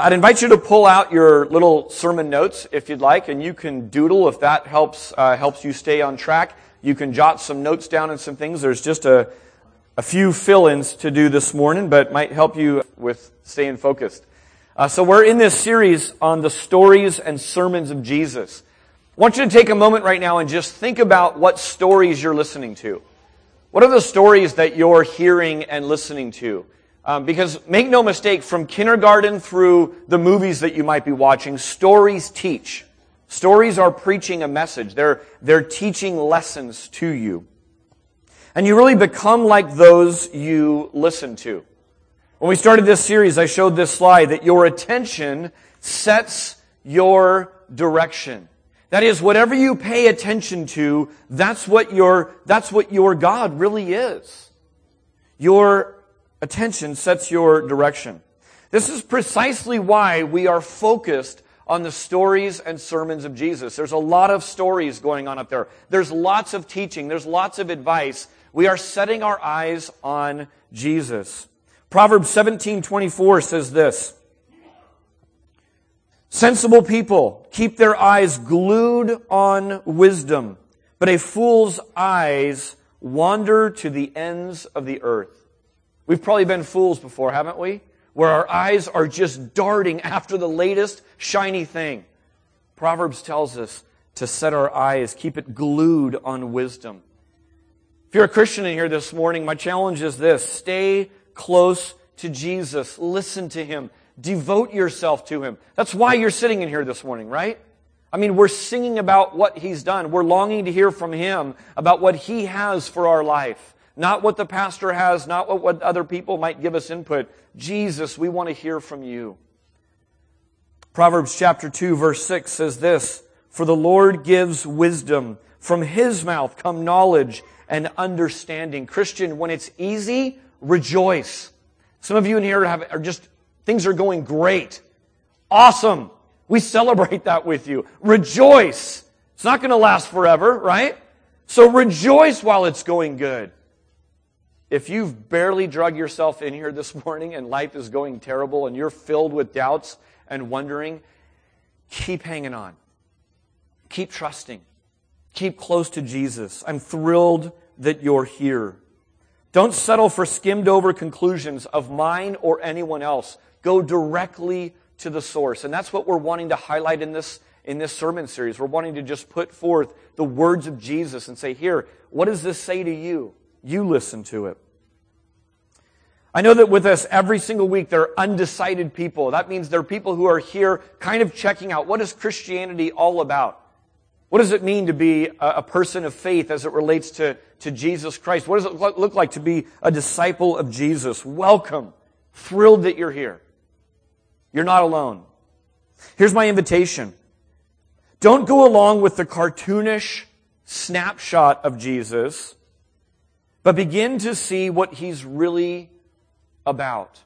I'd invite you to pull out your little sermon notes if you'd like, and you can doodle if that helps uh, helps you stay on track. You can jot some notes down and some things. There's just a a few fill-ins to do this morning, but might help you with staying focused. Uh, so we're in this series on the stories and sermons of Jesus. I want you to take a moment right now and just think about what stories you're listening to. What are the stories that you're hearing and listening to? Um, because make no mistake, from kindergarten through the movies that you might be watching, stories teach. Stories are preaching a message. They're, they're teaching lessons to you. And you really become like those you listen to. When we started this series, I showed this slide that your attention sets your direction. That is, whatever you pay attention to, that's what your, that's what your God really is. Your attention sets your direction. This is precisely why we are focused on the stories and sermons of Jesus. There's a lot of stories going on up there. There's lots of teaching. There's lots of advice. We are setting our eyes on Jesus. Proverbs 17:24 says this: Sensible people keep their eyes glued on wisdom, but a fool's eyes wander to the ends of the earth. We've probably been fools before, haven't we? Where our eyes are just darting after the latest shiny thing. Proverbs tells us to set our eyes, keep it glued on wisdom. If you're a Christian in here this morning, my challenge is this. Stay close to Jesus. Listen to Him. Devote yourself to Him. That's why you're sitting in here this morning, right? I mean, we're singing about what He's done. We're longing to hear from Him about what He has for our life. Not what the pastor has, not what, what other people might give us input. Jesus, we want to hear from you. Proverbs chapter 2 verse 6 says this, For the Lord gives wisdom. From His mouth come knowledge and understanding. Christian, when it's easy, rejoice. Some of you in here have, are just, things are going great. Awesome. We celebrate that with you. Rejoice. It's not going to last forever, right? So rejoice while it's going good. If you've barely drug yourself in here this morning and life is going terrible and you're filled with doubts and wondering, keep hanging on. Keep trusting. Keep close to Jesus. I'm thrilled that you're here. Don't settle for skimmed over conclusions of mine or anyone else. Go directly to the source. And that's what we're wanting to highlight in this, in this sermon series. We're wanting to just put forth the words of Jesus and say, here, what does this say to you? You listen to it. I know that with us every single week there are undecided people. That means there are people who are here kind of checking out what is Christianity all about? What does it mean to be a person of faith as it relates to, to Jesus Christ? What does it look like to be a disciple of Jesus? Welcome. Thrilled that you're here. You're not alone. Here's my invitation. Don't go along with the cartoonish snapshot of Jesus, but begin to see what he's really about.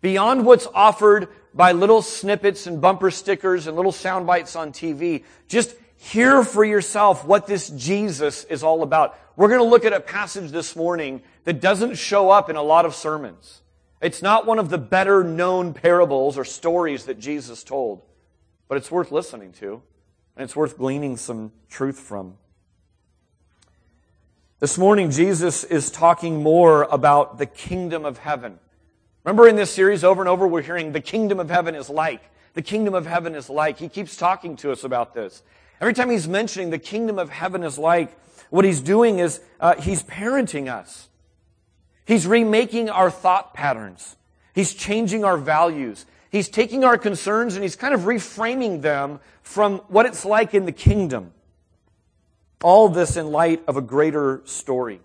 Beyond what's offered by little snippets and bumper stickers and little sound bites on TV, just Hear for yourself what this Jesus is all about. We're going to look at a passage this morning that doesn't show up in a lot of sermons. It's not one of the better known parables or stories that Jesus told, but it's worth listening to, and it's worth gleaning some truth from. This morning, Jesus is talking more about the kingdom of heaven. Remember in this series, over and over, we're hearing the kingdom of heaven is like. The kingdom of heaven is like. He keeps talking to us about this. Every time he's mentioning the kingdom of heaven is like, what he's doing is uh, he's parenting us. He's remaking our thought patterns. He's changing our values. He's taking our concerns and he's kind of reframing them from what it's like in the kingdom. All this in light of a greater story.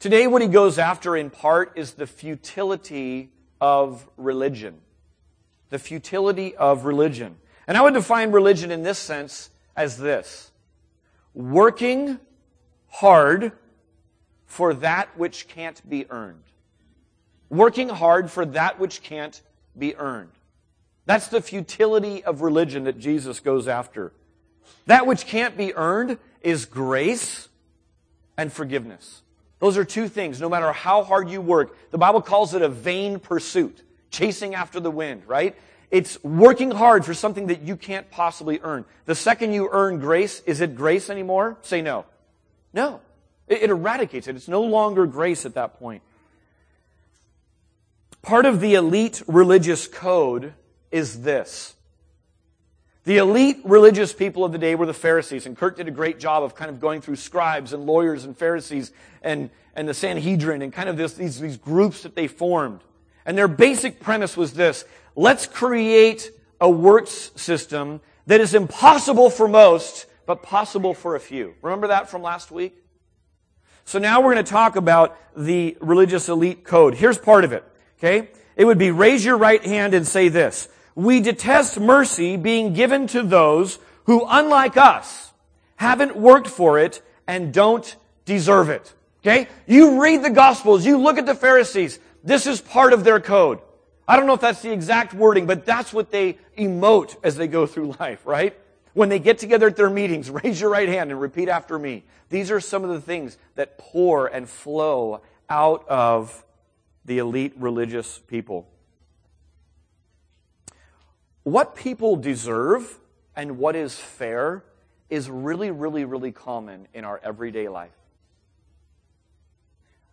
Today, what he goes after in part is the futility of religion. The futility of religion. And I would define religion in this sense as this working hard for that which can't be earned. Working hard for that which can't be earned. That's the futility of religion that Jesus goes after. That which can't be earned is grace and forgiveness. Those are two things. No matter how hard you work, the Bible calls it a vain pursuit, chasing after the wind, right? it's working hard for something that you can't possibly earn. The second you earn grace, is it grace anymore? Say no. No. It, it eradicates it. It's no longer grace at that point. Part of the elite religious code is this. The elite religious people of the day were the Pharisees, and Kirk did a great job of kind of going through scribes and lawyers and Pharisees and, and the Sanhedrin and kind of this, these, these groups that they formed. And their basic premise was this. Let's create a works system that is impossible for most, but possible for a few. Remember that from last week? So now we're going to talk about the religious elite code. Here's part of it. Okay? It would be raise your right hand and say this. We detest mercy being given to those who, unlike us, haven't worked for it and don't deserve it. Okay? You read the Gospels, you look at the Pharisees. This is part of their code. I don't know if that's the exact wording, but that's what they emote as they go through life, right? When they get together at their meetings, raise your right hand and repeat after me. These are some of the things that pour and flow out of the elite religious people what people deserve and what is fair is really, really, really common in our everyday life.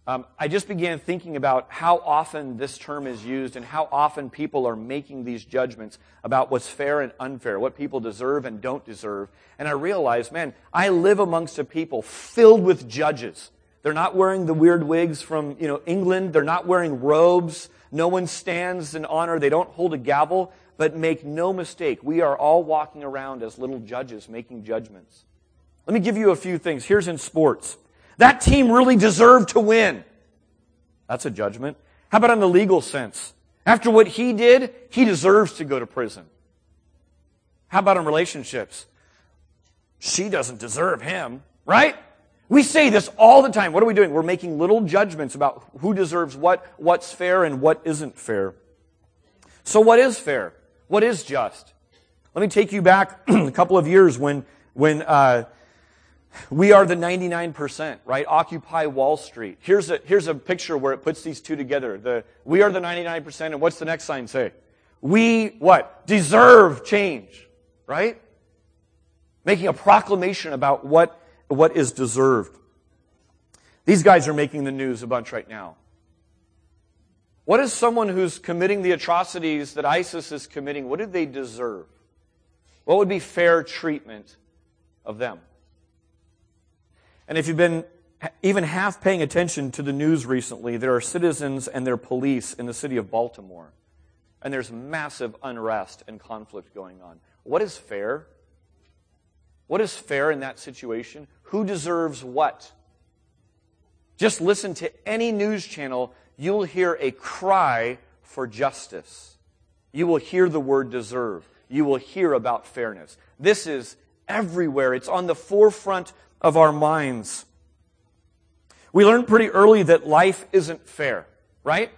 Um, I just began thinking about how often this term is used and how often people are making these judgments about what's fair and unfair, what people deserve and don't deserve. And I realized, man, I live amongst a people filled with judges. They're not wearing the weird wigs from, you know, England. They're not wearing robes. No one stands in honor. They don't hold a gavel. But make no mistake, we are all walking around as little judges making judgments. Let me give you a few things. Here's in sports. That team really deserved to win. That's a judgment. How about in the legal sense? After what he did, he deserves to go to prison. How about in relationships? She doesn't deserve him, right? We say this all the time. What are we doing? We're making little judgments about who deserves what, what's fair and what isn't fair. So what is fair? What is just? Let me take you back a couple of years when, when uh, we are the 99%, right? Occupy Wall Street. Here's a, here's a picture where it puts these two together. The, we are the 99%, and what's the next sign say? We, what? Deserve change, right? Making a proclamation about what, what is deserved. These guys are making the news a bunch right now. What is someone who's committing the atrocities that ISIS is committing, what do they deserve? What would be fair treatment of them? And if you've been even half paying attention to the news recently, there are citizens and their police in the city of Baltimore. And there's massive unrest and conflict going on. What is fair? What is fair in that situation? Who deserves what? Just listen to any news channel you'll hear a cry for justice. You will hear the word deserve. You will hear about fairness. This is everywhere. It's on the forefront of our minds. We learned pretty early that life isn't fair, right?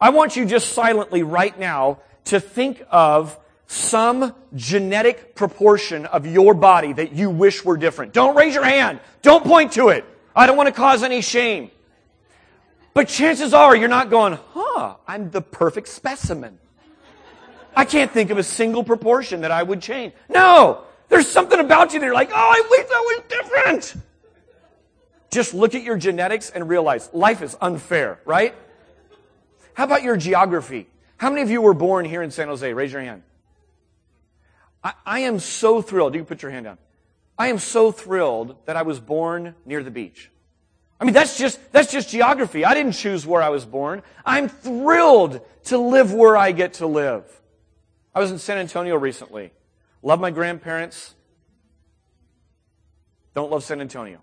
I want you just silently right now to think of some genetic proportion of your body that you wish were different. Don't raise your hand. Don't point to it. I don't want to cause any shame. But chances are you're not going, huh, I'm the perfect specimen. I can't think of a single proportion that I would change. No! There's something about you that you're like, oh, I wish I was different. Just look at your genetics and realize life is unfair, right? How about your geography? How many of you were born here in San Jose? Raise your hand. I, I am so thrilled. You put your hand down. I am so thrilled that I was born near the beach. I mean, that's just, that's just geography. I didn't choose where I was born. I'm thrilled to live where I get to live. I was in San Antonio recently. Love my grandparents. Don't love San Antonio.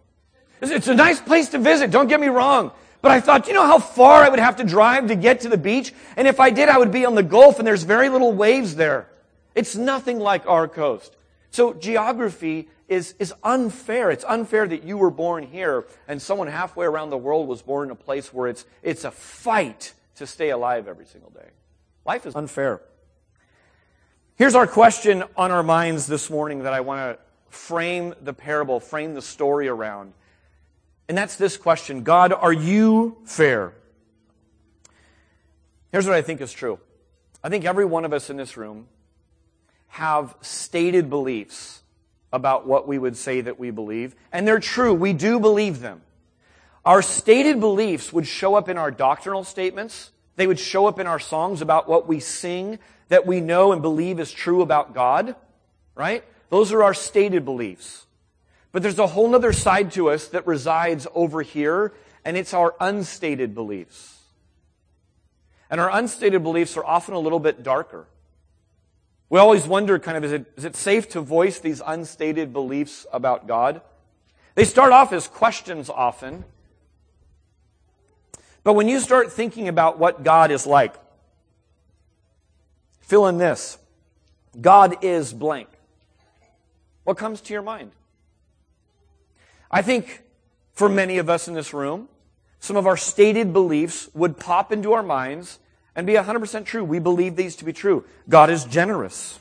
It's a nice place to visit, don't get me wrong. But I thought, you know how far I would have to drive to get to the beach? And if I did, I would be on the Gulf and there's very little waves there. It's nothing like our coast. So geography is, is unfair. It's unfair that you were born here and someone halfway around the world was born in a place where it's, it's a fight to stay alive every single day. Life is unfair. Here's our question on our minds this morning that I want to frame the parable, frame the story around. And that's this question God, are you fair? Here's what I think is true I think every one of us in this room have stated beliefs about what we would say that we believe, and they're true. We do believe them. Our stated beliefs would show up in our doctrinal statements. They would show up in our songs about what we sing that we know and believe is true about God, right? Those are our stated beliefs. But there's a whole other side to us that resides over here, and it's our unstated beliefs. And our unstated beliefs are often a little bit darker. We always wonder kind of, is it, is it safe to voice these unstated beliefs about God? They start off as questions often. But when you start thinking about what God is like, fill in this. God is blank. What comes to your mind? I think for many of us in this room, some of our stated beliefs would pop into our minds and be 100% true. We believe these to be true. God is generous.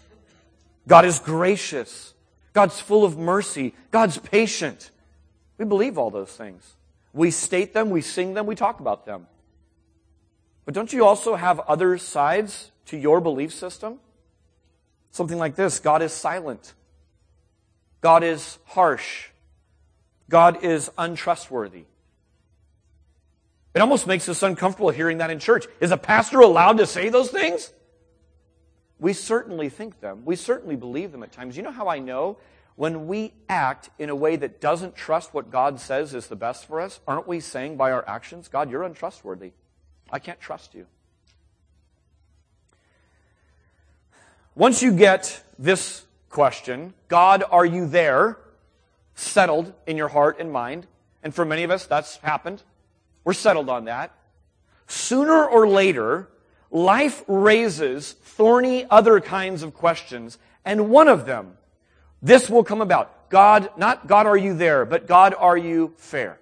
God is gracious. God's full of mercy. God's patient. We believe all those things. We state them, we sing them, we talk about them. But don't you also have other sides to your belief system? Something like this God is silent. God is harsh. God is untrustworthy. It almost makes us uncomfortable hearing that in church. Is a pastor allowed to say those things? We certainly think them. We certainly believe them at times. You know how I know? When we act in a way that doesn't trust what God says is the best for us, aren't we saying by our actions, God, you're untrustworthy? I can't trust you. Once you get this question, God, are you there? Settled in your heart and mind. And for many of us, that's happened. We're settled on that. Sooner or later, life raises thorny other kinds of questions, and one of them, this will come about. God, not God, are you there, but God, are you fair?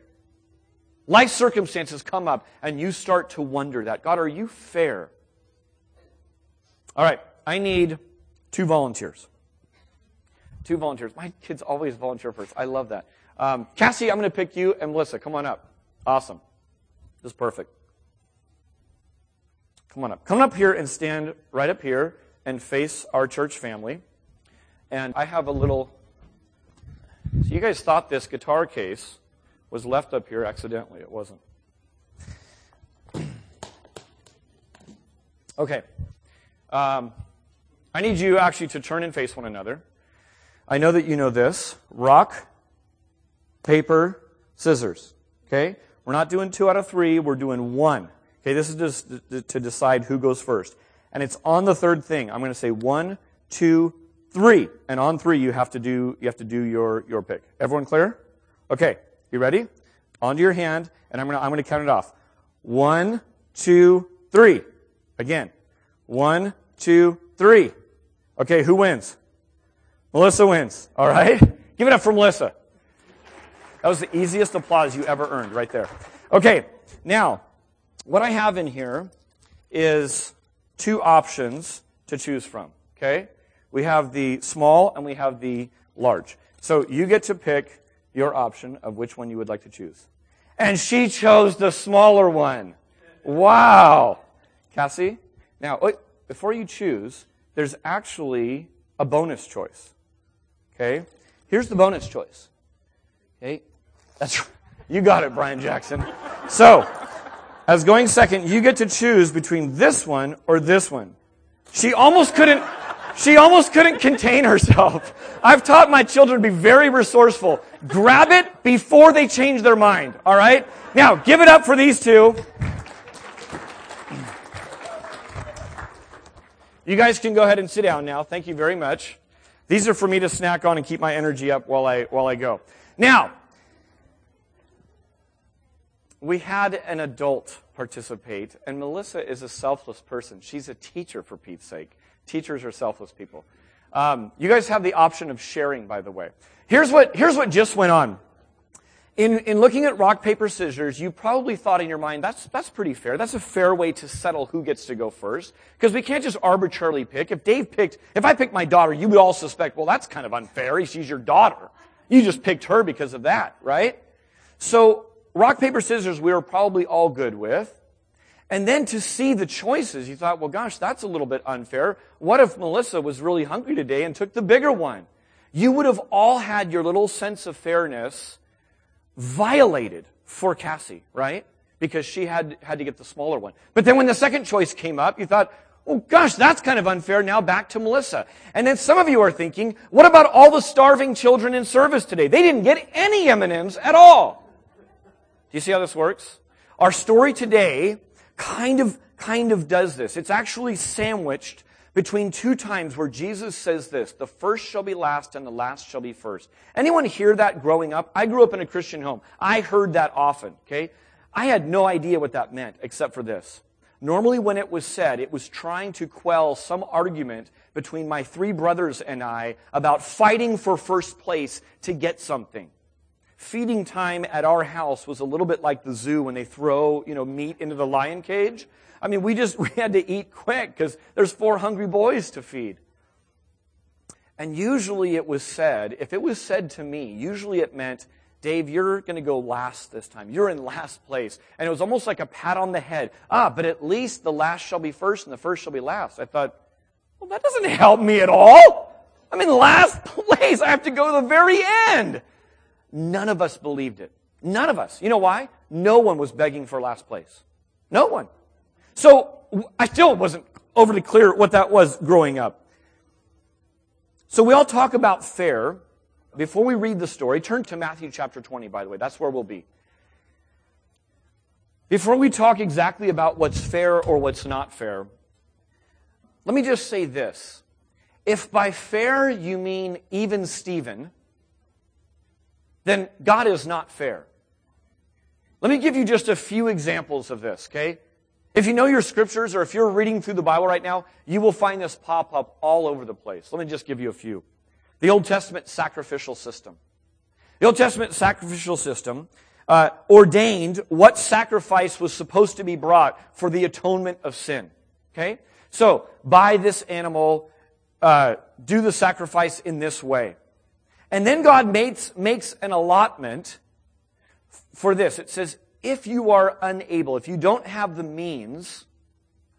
Life circumstances come up, and you start to wonder that. God, are you fair? All right, I need two volunteers. Two volunteers. My kids always volunteer first. I love that. Um, Cassie, I'm going to pick you, and Melissa, come on up. Awesome. This is perfect. Come on up. Come up here and stand right up here and face our church family. And I have a little. So you guys thought this guitar case was left up here accidentally. It wasn't. Okay. Um, I need you actually to turn and face one another. I know that you know this. Rock, paper, scissors. Okay? We're not doing two out of three, we're doing one. Okay, this is just to decide who goes first. And it's on the third thing. I'm going to say one, two, three. And on three, you have to do, you have to do your, your pick. Everyone clear? Okay, you ready? Onto your hand, and I'm going to, I'm going to count it off. One, two, three. Again. One, two, three. Okay, who wins? Melissa wins. All right? Give it up for Melissa. That was the easiest applause you ever earned right there. Okay, now, what I have in here is two options to choose from. Okay? We have the small and we have the large. So you get to pick your option of which one you would like to choose. And she chose the smaller one. Wow. Cassie? Now, before you choose, there's actually a bonus choice. Okay? Here's the bonus choice. Okay? That's right. you got it, Brian Jackson. So, as going second, you get to choose between this one or this one. She almost couldn't she almost couldn't contain herself. I've taught my children to be very resourceful. Grab it before they change their mind, all right? Now, give it up for these two. You guys can go ahead and sit down now. Thank you very much. These are for me to snack on and keep my energy up while I while I go. Now, we had an adult participate, and Melissa is a selfless person. She's a teacher, for Pete's sake. Teachers are selfless people. Um, you guys have the option of sharing, by the way. Here's what, here's what just went on. In, in looking at rock, paper, scissors, you probably thought in your mind, that's, that's pretty fair. That's a fair way to settle who gets to go first. Because we can't just arbitrarily pick. If Dave picked, if I picked my daughter, you would all suspect, well, that's kind of unfair. She's your daughter. You just picked her because of that, right? So rock, paper, scissors we were probably all good with. And then to see the choices, you thought, well, gosh, that's a little bit unfair. What if Melissa was really hungry today and took the bigger one? You would have all had your little sense of fairness violated for Cassie, right? Because she had, had to get the smaller one. But then when the second choice came up, you thought, oh gosh, that's kind of unfair. Now back to Melissa. And then some of you are thinking, what about all the starving children in service today? They didn't get any M&Ms at all. Do you see how this works? Our story today kind of, kind of does this. It's actually sandwiched between two times where Jesus says this, the first shall be last and the last shall be first. Anyone hear that growing up? I grew up in a Christian home. I heard that often, okay? I had no idea what that meant except for this. Normally when it was said, it was trying to quell some argument between my three brothers and I about fighting for first place to get something. Feeding time at our house was a little bit like the zoo when they throw, you know, meat into the lion cage. I mean, we just, we had to eat quick because there's four hungry boys to feed. And usually it was said, if it was said to me, usually it meant, Dave, you're going to go last this time. You're in last place. And it was almost like a pat on the head. Ah, but at least the last shall be first and the first shall be last. I thought, well, that doesn't help me at all. I'm in last place. I have to go to the very end. None of us believed it. None of us. You know why? No one was begging for last place. No one. So I still wasn't overly clear what that was growing up. So we all talk about fair. Before we read the story, turn to Matthew chapter 20, by the way. That's where we'll be. Before we talk exactly about what's fair or what's not fair, let me just say this. If by fair you mean even Steven, then God is not fair. Let me give you just a few examples of this, okay? If you know your scriptures or if you're reading through the Bible right now, you will find this pop up all over the place. Let me just give you a few. The Old Testament sacrificial system. The Old Testament sacrificial system uh, ordained what sacrifice was supposed to be brought for the atonement of sin. Okay? So, buy this animal, uh, do the sacrifice in this way. And then God makes, makes an allotment for this. It says, if you are unable, if you don't have the means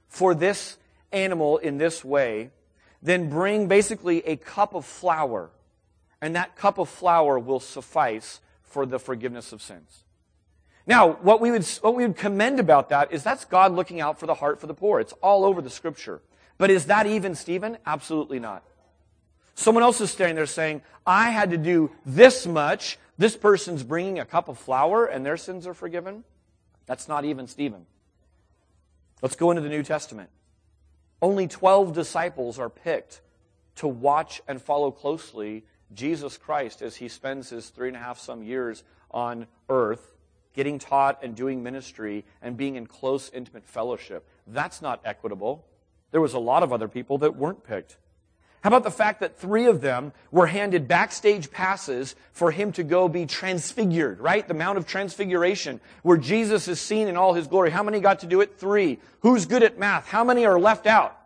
for this animal in this way, then bring basically a cup of flour, and that cup of flour will suffice for the forgiveness of sins. Now, what we would, what we would commend about that is that's God looking out for the heart for the poor. It's all over the scripture. But is that even Stephen? Absolutely not. Someone else is standing there saying, I had to do this much this person's bringing a cup of flour and their sins are forgiven. That's not even Stephen. Let's go into the New Testament. Only 12 disciples are picked to watch and follow closely Jesus Christ as he spends his three and a half some years on earth, getting taught and doing ministry and being in close, intimate fellowship. That's not equitable. There was a lot of other people that weren't picked. How about the fact that three of them were handed backstage passes for him to go be transfigured, right? The Mount of Transfiguration, where Jesus is seen in all his glory. How many got to do it? Three. Who's good at math? How many are left out?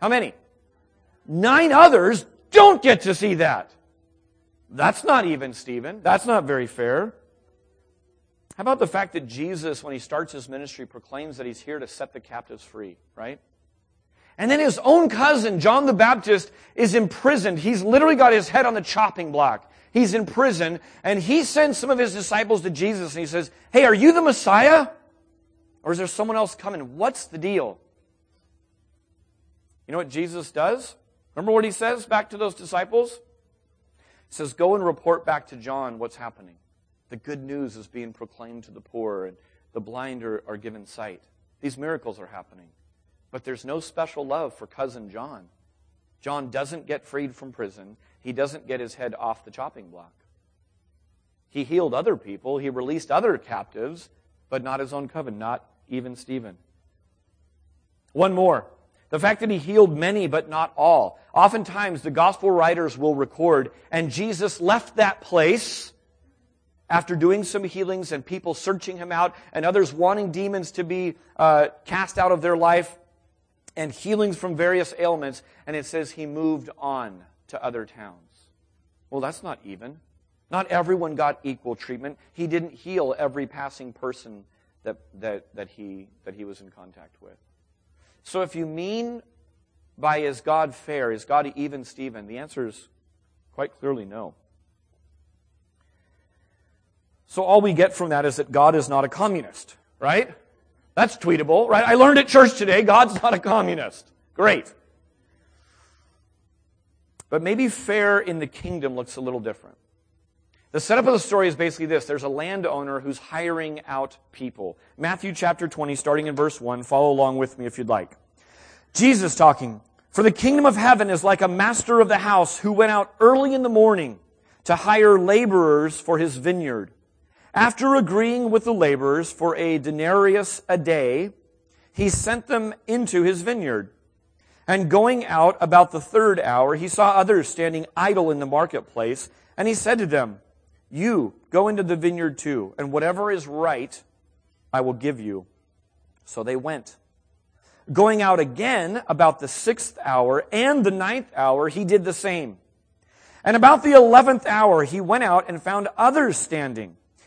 How many? Nine others don't get to see that. That's not even, Stephen. That's not very fair. How about the fact that Jesus, when he starts his ministry, proclaims that he's here to set the captives free, right? And then his own cousin, John the Baptist, is imprisoned. He's literally got his head on the chopping block. He's in prison, and he sends some of his disciples to Jesus, and he says, Hey, are you the Messiah? Or is there someone else coming? What's the deal? You know what Jesus does? Remember what he says back to those disciples? He says, Go and report back to John what's happening. The good news is being proclaimed to the poor, and the blind are, are given sight. These miracles are happening. But there's no special love for cousin John. John doesn't get freed from prison. He doesn't get his head off the chopping block. He healed other people. He released other captives, but not his own coven, not even Stephen. One more. The fact that he healed many, but not all. Oftentimes, the gospel writers will record, and Jesus left that place after doing some healings and people searching him out and others wanting demons to be uh, cast out of their life and healings from various ailments, and it says he moved on to other towns. Well, that's not even. Not everyone got equal treatment. He didn't heal every passing person that, that, that, he, that he was in contact with. So if you mean by is God fair, is God even Stephen, the answer is quite clearly no. So all we get from that is that God is not a communist, right? That's tweetable, right? I learned at church today, God's not a communist. Great. But maybe fair in the kingdom looks a little different. The setup of the story is basically this. There's a landowner who's hiring out people. Matthew chapter 20, starting in verse 1. Follow along with me if you'd like. Jesus talking. For the kingdom of heaven is like a master of the house who went out early in the morning to hire laborers for his vineyard. After agreeing with the laborers for a denarius a day, he sent them into his vineyard. And going out about the third hour, he saw others standing idle in the marketplace, and he said to them, You go into the vineyard too, and whatever is right, I will give you. So they went. Going out again about the sixth hour and the ninth hour, he did the same. And about the eleventh hour, he went out and found others standing.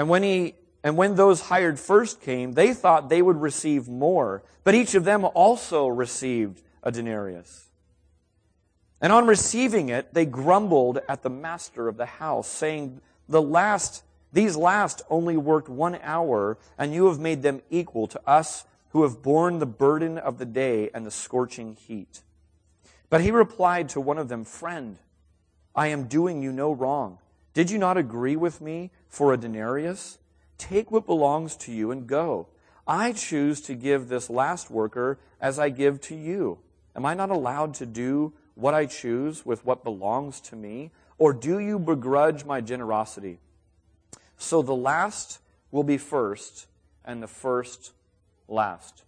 And when he and when those hired first came, they thought they would receive more, but each of them also received a denarius. And on receiving it, they grumbled at the master of the house, saying, The last, these last only worked one hour, and you have made them equal to us who have borne the burden of the day and the scorching heat. But he replied to one of them, Friend, I am doing you no wrong. Did you not agree with me for a denarius? Take what belongs to you and go. I choose to give this last worker as I give to you. Am I not allowed to do what I choose with what belongs to me? Or do you begrudge my generosity? So the last will be first, and the first last.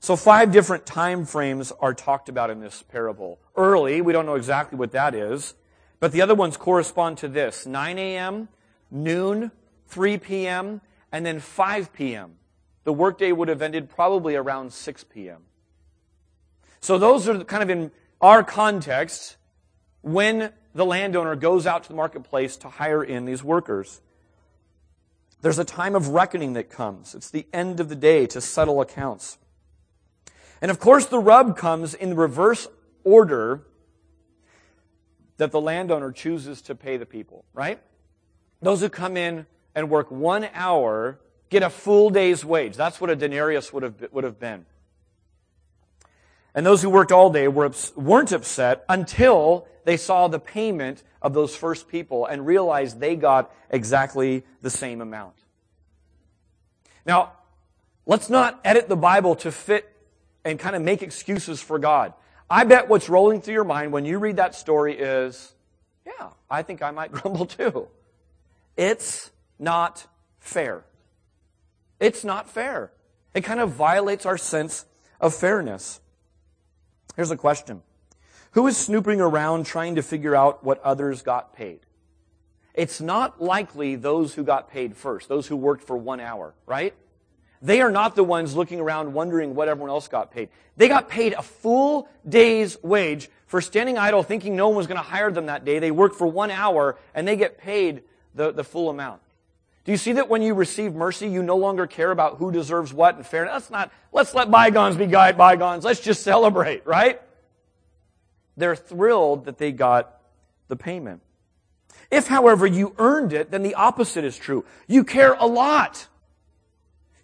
So five different time frames are talked about in this parable. Early, we don't know exactly what that is, but the other ones correspond to this 9 a.m., noon, 3 p.m., and then 5 p.m. The workday would have ended probably around 6 p.m. So those are kind of in our context when the landowner goes out to the marketplace to hire in these workers. There's a time of reckoning that comes. It's the end of the day to settle accounts. And of course, the rub comes in the reverse order that the landowner chooses to pay the people, right? Those who come in and work one hour get a full day's wage. That's what a denarius would have, would have been. And those who worked all day were, weren't upset until they saw the payment of those first people and realized they got exactly the same amount. Now, let's not edit the Bible to fit and kind of make excuses for God. I bet what's rolling through your mind when you read that story is, yeah, I think I might grumble too. It's not fair. It's not fair. It kind of violates our sense of fairness. Here's a question. Who is snooping around trying to figure out what others got paid? It's not likely those who got paid first, those who worked for one hour, right? They are not the ones looking around wondering what everyone else got paid. They got paid a full day's wage for standing idle thinking no one was going to hire them that day. They worked for one hour and they get paid the, the full amount. Do you see that when you receive mercy, you no longer care about who deserves what and fairness? Let's not, let's let bygones be bygones. Let's just celebrate, right? They're thrilled that they got the payment. If, however, you earned it, then the opposite is true. You care a lot.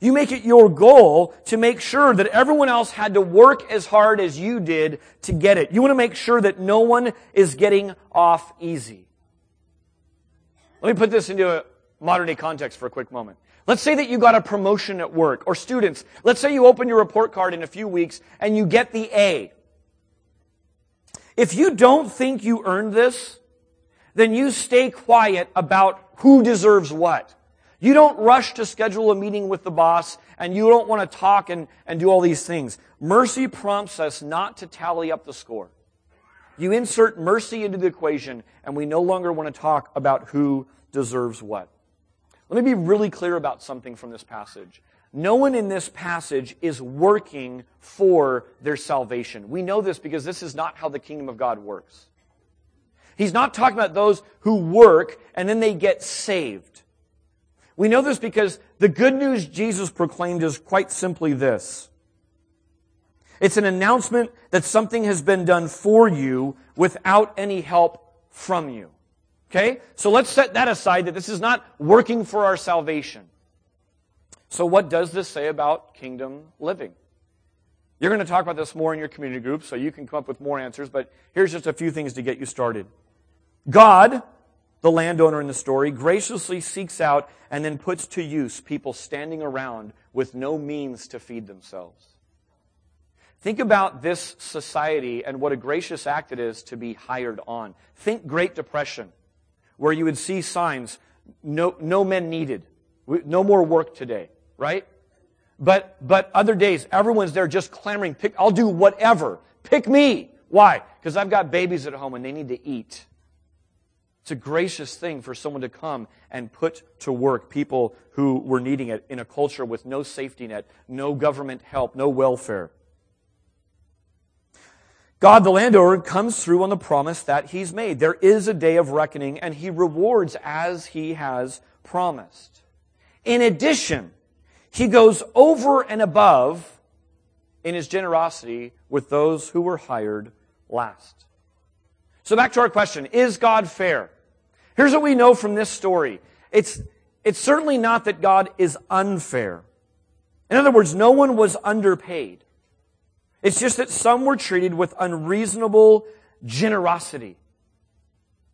You make it your goal to make sure that everyone else had to work as hard as you did to get it. You want to make sure that no one is getting off easy. Let me put this into a modern day context for a quick moment. Let's say that you got a promotion at work, or students, let's say you open your report card in a few weeks and you get the A. If you don't think you earned this, then you stay quiet about who deserves what. You don't rush to schedule a meeting with the boss and you don't want to talk and, and do all these things. Mercy prompts us not to tally up the score. You insert mercy into the equation and we no longer want to talk about who deserves what. Let me be really clear about something from this passage. No one in this passage is working for their salvation. We know this because this is not how the kingdom of God works. He's not talking about those who work and then they get saved. We know this because the good news Jesus proclaimed is quite simply this. It's an announcement that something has been done for you without any help from you. Okay? So let's set that aside that this is not working for our salvation. So, what does this say about kingdom living? You're going to talk about this more in your community group, so you can come up with more answers, but here's just a few things to get you started. God, the landowner in the story, graciously seeks out and then puts to use people standing around with no means to feed themselves. Think about this society and what a gracious act it is to be hired on. Think Great Depression, where you would see signs, no, no men needed, no more work today right? But, but other days, everyone's there just clamoring, pick, I'll do whatever. Pick me. Why? Because I've got babies at home and they need to eat. It's a gracious thing for someone to come and put to work people who were needing it in a culture with no safety net, no government help, no welfare. God, the landowner, comes through on the promise that he's made. There is a day of reckoning and he rewards as he has promised. In addition, he goes over and above in his generosity with those who were hired last. So back to our question, is God fair? Here's what we know from this story. It's, it's certainly not that God is unfair. In other words, no one was underpaid. It's just that some were treated with unreasonable generosity.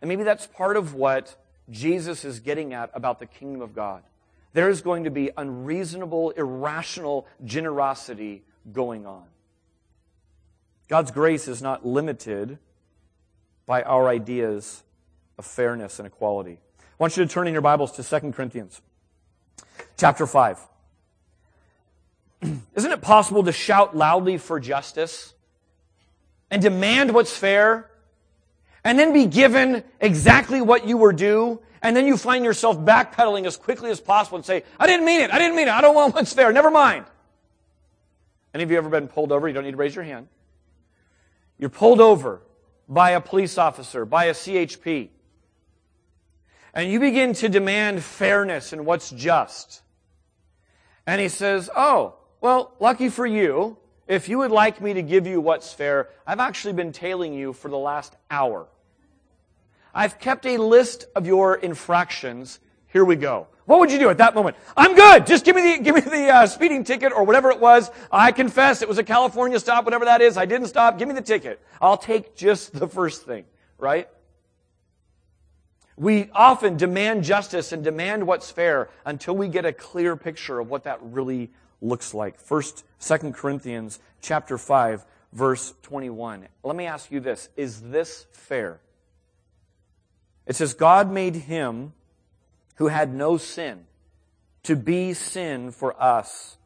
And maybe that's part of what Jesus is getting at about the kingdom of God there is going to be unreasonable, irrational generosity going on. God's grace is not limited by our ideas of fairness and equality. I want you to turn in your Bibles to 2 Corinthians chapter 5. Isn't it possible to shout loudly for justice and demand what's fair and then be given exactly what you were due and then you find yourself backpedaling as quickly as possible and say, I didn't mean it, I didn't mean it, I don't want what's fair, never mind. Any of you ever been pulled over? You don't need to raise your hand. You're pulled over by a police officer, by a CHP. And you begin to demand fairness and what's just. And he says, Oh, well, lucky for you, if you would like me to give you what's fair, I've actually been tailing you for the last hour. I've kept a list of your infractions. Here we go. What would you do at that moment? I'm good. Just give me the, give me the uh, speeding ticket or whatever it was. I confess it was a California stop, whatever that is. I didn't stop. Give me the ticket. I'll take just the first thing, right? We often demand justice and demand what's fair until we get a clear picture of what that really looks like. First, Second Corinthians chapter 5, verse 21. Let me ask you this. Is this fair? It says, God made him who had no sin to be sin for us,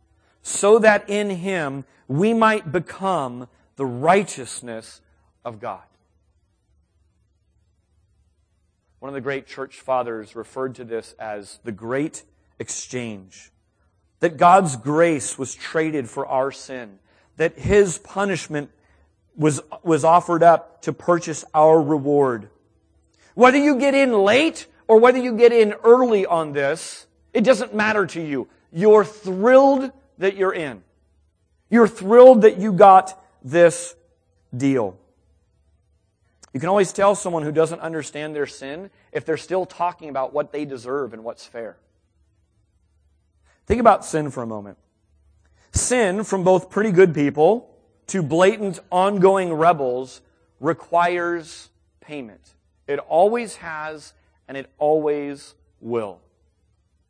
so that in him we might become the righteousness of God. One of the great church fathers referred to this as the great exchange. That God's grace was traded for our sin. That his punishment was, was offered up to purchase our reward. Whether you get in late or whether you get in early on this, it doesn't matter to you. You're thrilled that you're in. You're thrilled that you got this deal. You can always tell someone who doesn't understand their sin if they're still talking about what they deserve and what's fair. Think about sin for a moment. Sin from both pretty good people to blatant ongoing rebels requires payment. It always has, and it always will.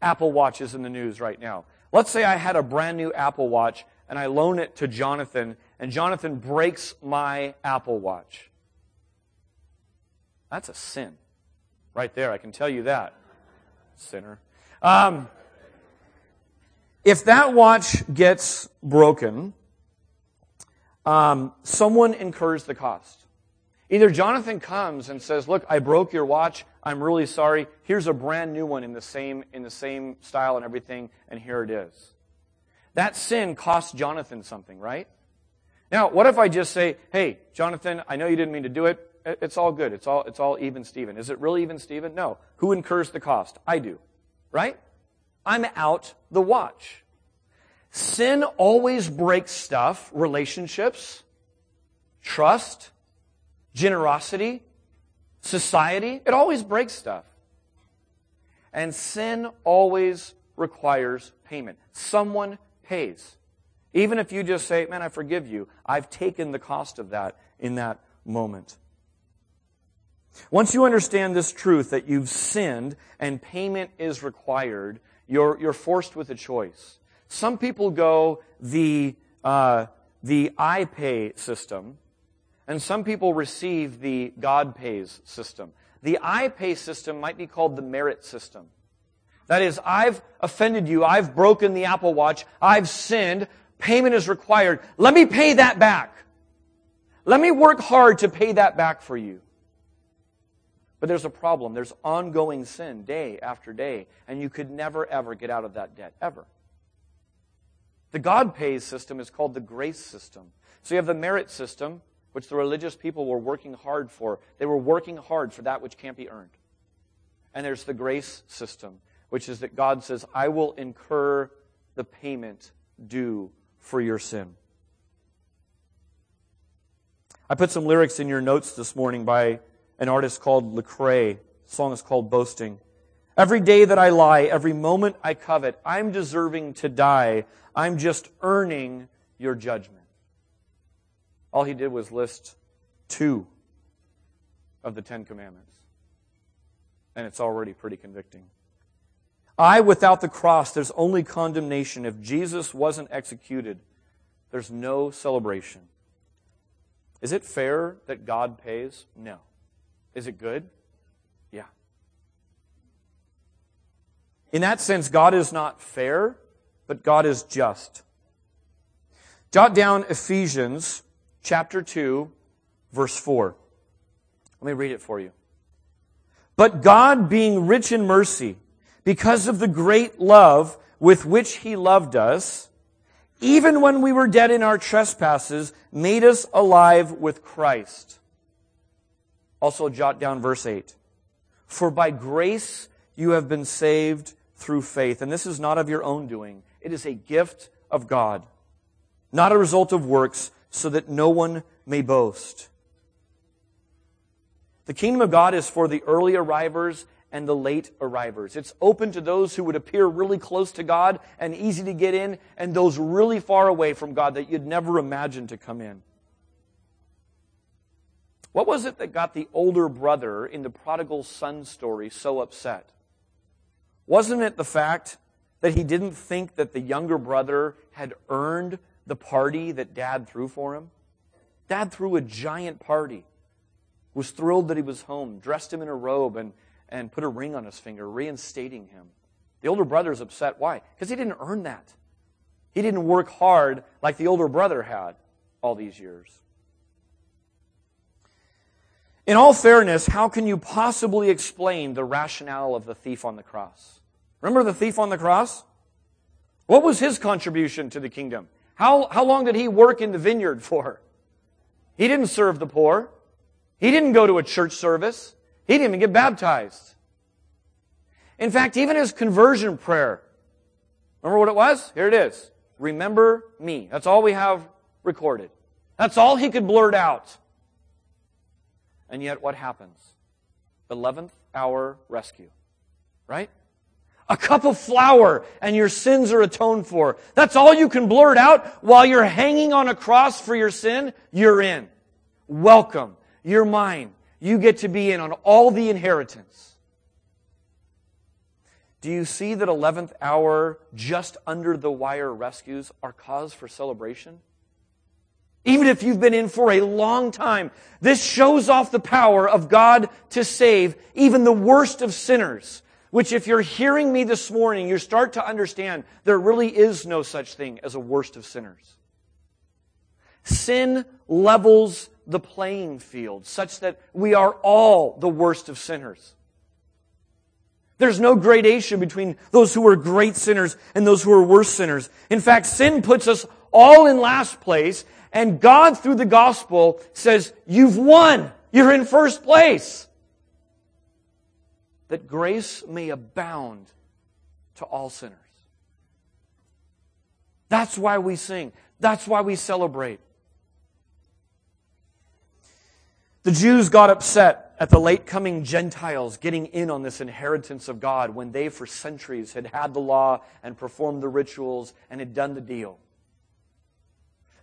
Apple Watch is in the news right now. Let's say I had a brand new Apple Watch and I loan it to Jonathan, and Jonathan breaks my Apple Watch. That's a sin. Right there, I can tell you that. Sinner. Um, if that watch gets broken, um, someone incurs the cost. Either Jonathan comes and says, "Look, I broke your watch. I'm really sorry. Here's a brand new one in the same in the same style and everything, and here it is." That sin cost Jonathan something, right? Now, what if I just say, "Hey, Jonathan, I know you didn't mean to do it. It's all good. It's all it's all even Steven." Is it really even Steven? No. Who incurs the cost? I do. Right? I'm out the watch. Sin always breaks stuff, relationships, trust, generosity, society. It always breaks stuff. And sin always requires payment. Someone pays. Even if you just say, man, I forgive you, I've taken the cost of that in that moment. Once you understand this truth that you've sinned and payment is required, you're, you're forced with a choice. Some people go the, uh, the I pay system, and some people receive the God pays system. The I pay system might be called the merit system. That is, I've offended you, I've broken the Apple Watch, I've sinned, payment is required. Let me pay that back. Let me work hard to pay that back for you. But there's a problem. There's ongoing sin day after day, and you could never, ever get out of that debt, ever. The God pays system is called the grace system. So you have the merit system, which the religious people were working hard for. They were working hard for that which can't be earned. And there's the grace system, which is that God says, I will incur the payment due for your sin. I put some lyrics in your notes this morning by an artist called Lecrae. The song is called Boasting. Every day that I lie, every moment I covet, I'm deserving to die. I'm just earning your judgment. All he did was list two of the Ten Commandments. And it's already pretty convicting. I, without the cross, there's only condemnation. If Jesus wasn't executed, there's no celebration. Is it fair that God pays? No. Is it good? Yeah. In that sense, God is not fair, but God is just. Jot down Ephesians chapter 2, verse 4. Let me read it for you. But God, being rich in mercy, because of the great love with which He loved us, even when we were dead in our trespasses, made us alive with Christ. Also, jot down verse 8. For by grace you have been saved through faith. And this is not of your own doing, it is a gift of God, not a result of works, so that no one may boast. The kingdom of God is for the early arrivers and the late arrivers. It's open to those who would appear really close to God and easy to get in, and those really far away from God that you'd never imagine to come in. What was it that got the older brother in the prodigal son story so upset? Wasn't it the fact that he didn't think that the younger brother had earned the party that dad threw for him? Dad threw a giant party, was thrilled that he was home, dressed him in a robe, and, and put a ring on his finger, reinstating him. The older brother's upset. Why? Because he didn't earn that. He didn't work hard like the older brother had all these years. In all fairness, how can you possibly explain the rationale of the thief on the cross? Remember the thief on the cross? What was his contribution to the kingdom? How, how long did he work in the vineyard for? He didn't serve the poor. He didn't go to a church service. He didn't even get baptized. In fact, even his conversion prayer, remember what it was? Here it is. Remember me. That's all we have recorded. That's all he could blurt out. And yet, what happens? 11th hour rescue. Right? A cup of flour and your sins are atoned for. That's all you can blurt out while you're hanging on a cross for your sin. You're in. Welcome. You're mine. You get to be in on all the inheritance. Do you see that 11th hour, just under the wire rescues are cause for celebration? Even if you've been in for a long time, this shows off the power of God to save even the worst of sinners which if you're hearing me this morning, you start to understand there really is no such thing as a worst of sinners. Sin levels the playing field such that we are all the worst of sinners. There's no gradation between those who are great sinners and those who are worse sinners. In fact, sin puts us all in last place, and God, through the gospel, says, You've won. You're in first place. That grace may abound to all sinners. That's why we sing. That's why we celebrate. The Jews got upset at the late coming Gentiles getting in on this inheritance of God when they, for centuries, had had the law and performed the rituals and had done the deal.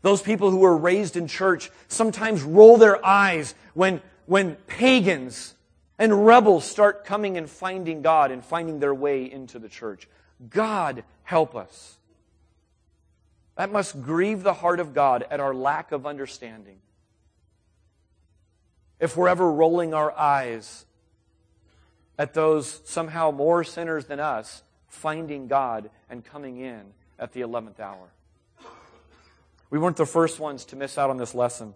Those people who were raised in church sometimes roll their eyes when, when pagans and rebels start coming and finding God and finding their way into the church. God help us. That must grieve the heart of God at our lack of understanding if we're ever rolling our eyes at those somehow more sinners than us finding God and coming in at the 11th hour. We weren't the first ones to miss out on this lesson.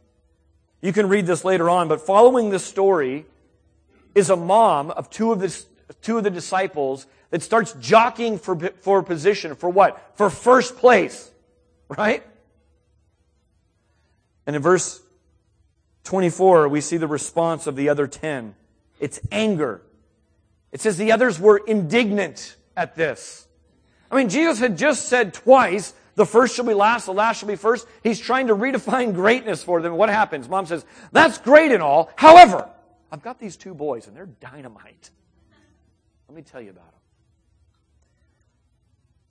You can read this later on, but following this story is a mom of two of the, two of the disciples that starts jockeying for, for position. For what? For first place. Right? And in verse 24, we see the response of the other 10. It's anger. It says the others were indignant at this. I mean, Jesus had just said twice, the first shall be last, the last shall be first. He's trying to redefine greatness for them. What happens? Mom says, that's great and all. However, I've got these two boys and they're dynamite. Let me tell you about them.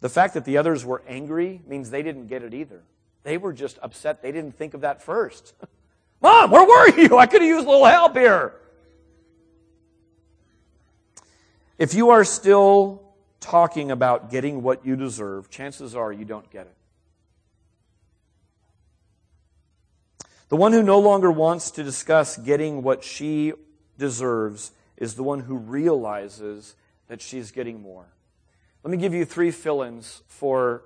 The fact that the others were angry means they didn't get it either. They were just upset. They didn't think of that first. Mom, where were you? I could have used a little help here. If you are still talking about getting what you deserve, chances are you don't get it. The one who no longer wants to discuss getting what she deserves is the one who realizes that she's getting more. Let me give you three fill ins for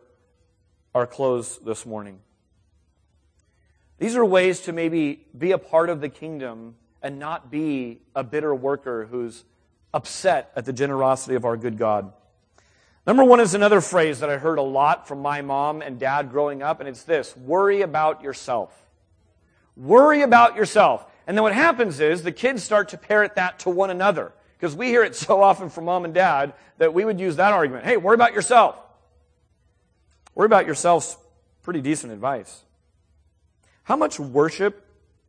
our close this morning. These are ways to maybe be a part of the kingdom and not be a bitter worker who's upset at the generosity of our good God. Number one is another phrase that I heard a lot from my mom and dad growing up, and it's this worry about yourself. Worry about yourself. And then what happens is the kids start to parrot that to one another. Because we hear it so often from mom and dad that we would use that argument. Hey, worry about yourself. Worry about yourself's pretty decent advice. How much worship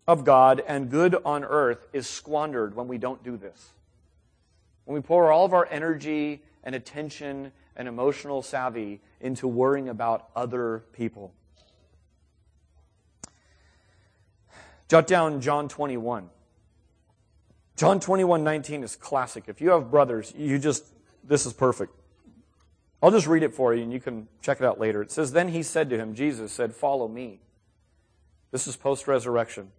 of God and good on earth is squandered when we don't do this? When we pour all of our energy and attention and emotional savvy into worrying about other people. Jot down John 21. John 21, 19 is classic. If you have brothers, you just, this is perfect. I'll just read it for you and you can check it out later. It says, Then he said to him, Jesus said, Follow me. This is post resurrection.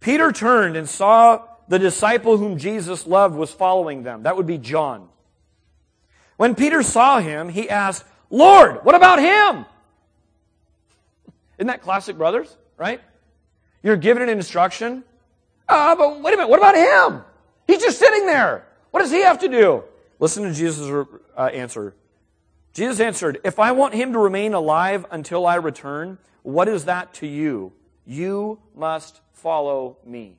Peter turned and saw the disciple whom Jesus loved was following them. That would be John. When Peter saw him, he asked, Lord, what about him? Isn't that classic, brothers? Right? You're given an instruction. Uh, but wait a minute, what about him? He's just sitting there. What does he have to do? Listen to Jesus' uh, answer. Jesus answered, If I want him to remain alive until I return, what is that to you? You must follow me.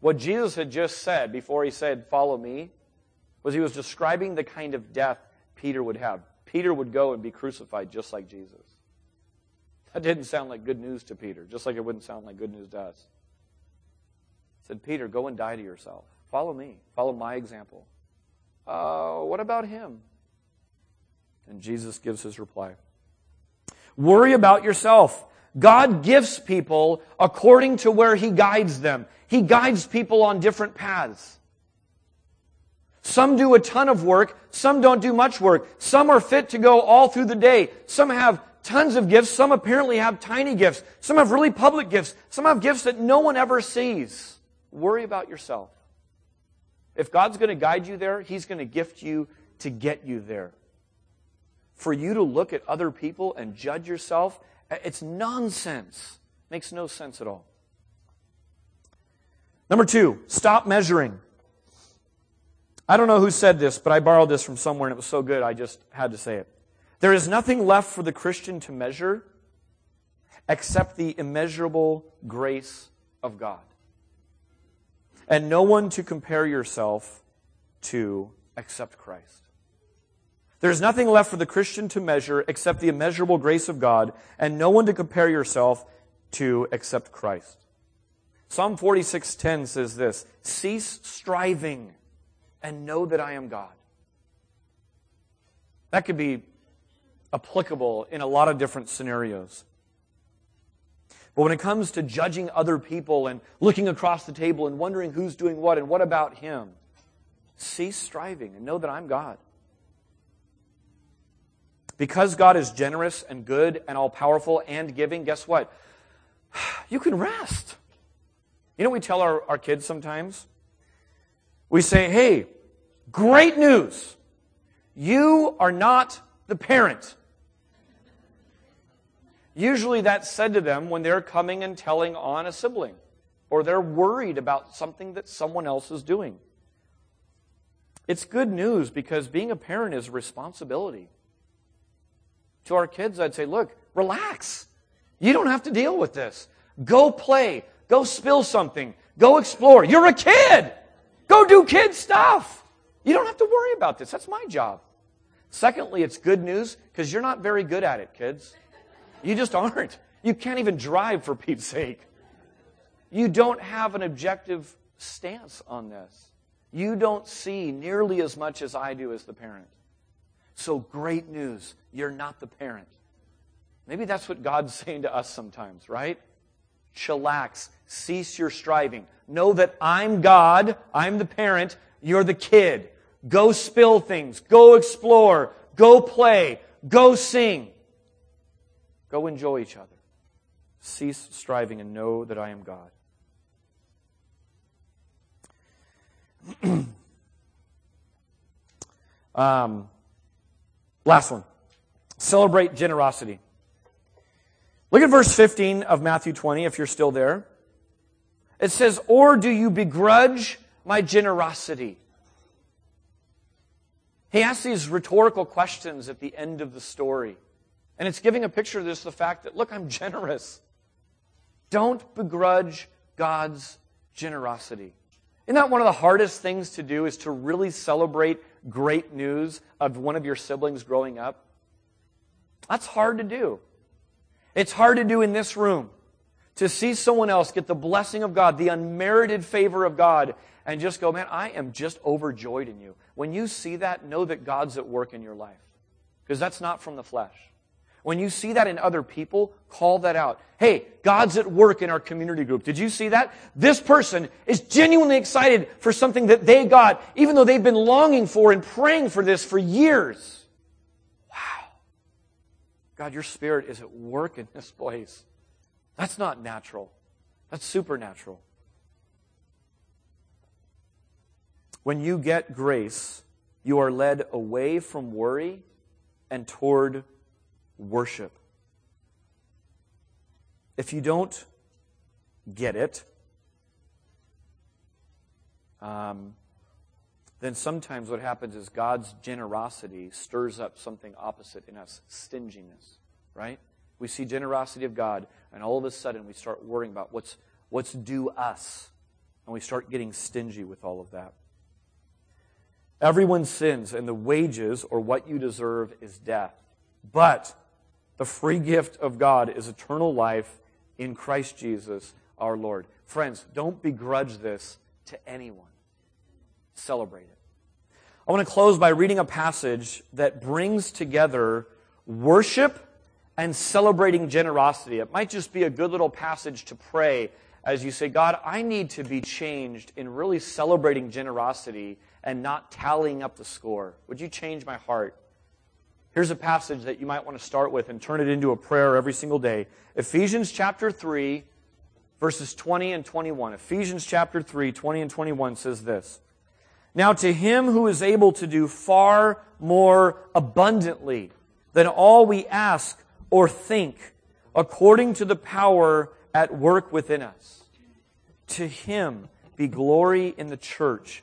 What Jesus had just said before he said, Follow me, was he was describing the kind of death Peter would have. Peter would go and be crucified just like Jesus. That didn't sound like good news to Peter, just like it wouldn't sound like good news to us. He said, Peter, go and die to yourself. Follow me. Follow my example. Uh, what about him? And Jesus gives his reply. Worry about yourself. God gifts people according to where He guides them. He guides people on different paths. Some do a ton of work, some don't do much work. Some are fit to go all through the day. Some have tons of gifts, some apparently have tiny gifts. Some have really public gifts. Some have gifts that no one ever sees. Worry about yourself. If God's going to guide you there, He's going to gift you to get you there. For you to look at other people and judge yourself, it's nonsense. Makes no sense at all. Number two, stop measuring. I don't know who said this, but I borrowed this from somewhere and it was so good I just had to say it. There is nothing left for the Christian to measure except the immeasurable grace of God. And no one to compare yourself to except Christ. There's nothing left for the Christian to measure except the immeasurable grace of God, and no one to compare yourself to except Christ. Psalm 46:10 says this, "Cease striving and know that I am God." That could be applicable in a lot of different scenarios. But when it comes to judging other people and looking across the table and wondering who's doing what and what about him, cease striving and know that I'm God. Because God is generous and good and all powerful and giving, guess what? You can rest. You know we tell our, our kids sometimes? We say, hey, great news. You are not the parent. Usually that's said to them when they're coming and telling on a sibling or they're worried about something that someone else is doing. It's good news because being a parent is a responsibility. To our kids, I'd say, look, relax. You don't have to deal with this. Go play. Go spill something. Go explore. You're a kid. Go do kid stuff. You don't have to worry about this. That's my job. Secondly, it's good news because you're not very good at it, kids. You just aren't. You can't even drive for Pete's sake. You don't have an objective stance on this. You don't see nearly as much as I do as the parent. So great news. You're not the parent. Maybe that's what God's saying to us sometimes, right? Chillax. Cease your striving. Know that I'm God. I'm the parent. You're the kid. Go spill things. Go explore. Go play. Go sing. Go enjoy each other. Cease striving and know that I am God. um, last one. Celebrate generosity. Look at verse 15 of Matthew 20 if you're still there. It says, Or do you begrudge my generosity? He asks these rhetorical questions at the end of the story. And it's giving a picture of this the fact that, look, I'm generous. Don't begrudge God's generosity. Isn't that one of the hardest things to do is to really celebrate great news of one of your siblings growing up? That's hard to do. It's hard to do in this room. To see someone else get the blessing of God, the unmerited favor of God, and just go, man, I am just overjoyed in you. When you see that, know that God's at work in your life. Because that's not from the flesh. When you see that in other people, call that out. Hey, God's at work in our community group. Did you see that? This person is genuinely excited for something that they got, even though they've been longing for and praying for this for years. Wow. God, your spirit is at work in this place. That's not natural. That's supernatural. When you get grace, you are led away from worry and toward worship. If you don't get it, um, then sometimes what happens is God's generosity stirs up something opposite in us stinginess, right? We see generosity of God, and all of a sudden we start worrying about what's, what's due us, and we start getting stingy with all of that. Everyone sins, and the wages, or what you deserve, is death. But the free gift of God is eternal life in Christ Jesus our Lord. Friends, don't begrudge this to anyone. Celebrate it. I want to close by reading a passage that brings together worship and celebrating generosity. It might just be a good little passage to pray as you say, God, I need to be changed in really celebrating generosity and not tallying up the score. Would you change my heart? Here's a passage that you might want to start with and turn it into a prayer every single day. Ephesians chapter 3, verses 20 and 21. Ephesians chapter 3, 20 and 21 says this Now to him who is able to do far more abundantly than all we ask or think, according to the power at work within us, to him be glory in the church